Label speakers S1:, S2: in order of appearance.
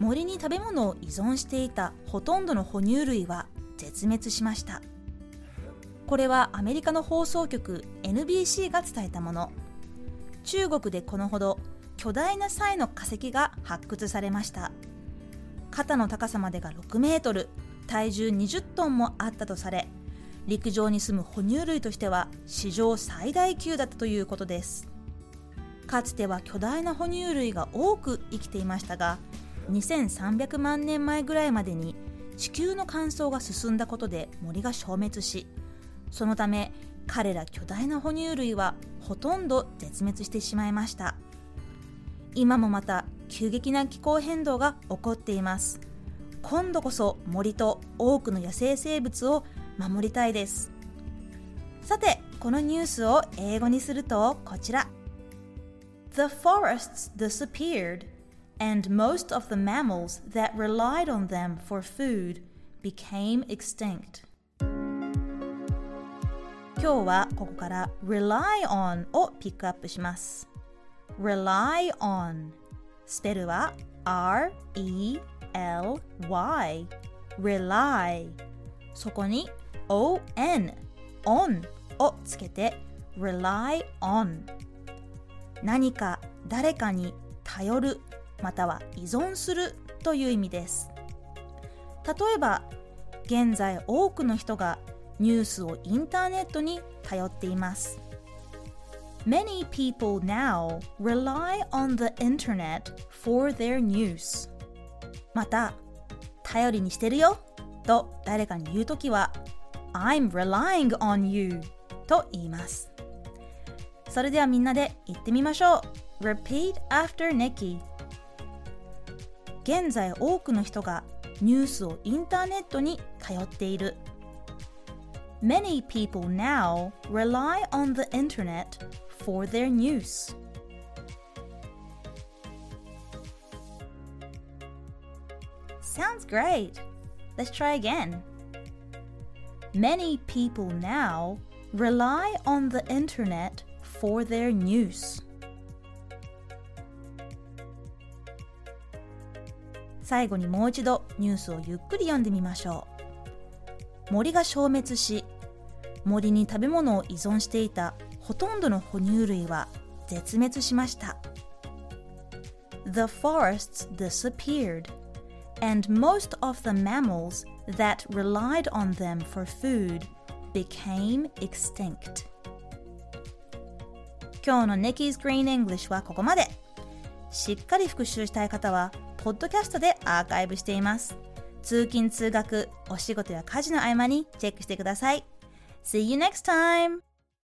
S1: 森に食べ物を依存していたほとんどの哺乳類は絶滅しました。これはアメリカの放送局 NBC が伝えたもの。中国でこのほど巨大なサイの化石が発掘されました。肩の高さまでが6メートル体重20トンもあったとされ陸上に住む哺乳類としては史上最大級だったということです。かつては巨大な哺乳類が多く生きていましたが2300万年前ぐらいまでに地球の乾燥が進んだことで森が消滅しそのため彼ら巨大な哺乳類はほとんど絶滅してしまいました。今もまた急激な気候変動が起こっています。今度こそ森と多くの野生生物を守りたいです。さてこのニュースを英語にするとこちら。The forests disappeared, and most of the mammals that relied on them for food became extinct. 今日はここから rely on をピックアップします。rely on スペルは R-E-L-Y rely そこに O-N on をつけて rely on 何か誰かに頼る または依存するという意味です。例えば現在多くの人がニュースをインターネットに頼っています。Many people now rely on the internet for their news. また頼りにしてるよと誰かに言うときは I'm relying on you と言います。それではみんなで言ってみましょう。Repeat after Nikki 現在多くの人がニュースをインターネットに頼っている Many people now rely on the internet for their news Sounds great! Let's try again. Many people now rely on the internet for their news. 最後にもう一度ニュースをゆっくり読んでみましょう。森が消滅し、森に食べ物を依存していたほとんどの哺乳類は絶滅しました。The forests disappeared, and most of the mammals that relied on them for food became extinct. 今日の Nikki's Green English はここまで。しっかり復習したい方は、ポッドキャストでアーカイブしています。通勤・通学、お仕事や家事の合間にチェックしてください。See you next time!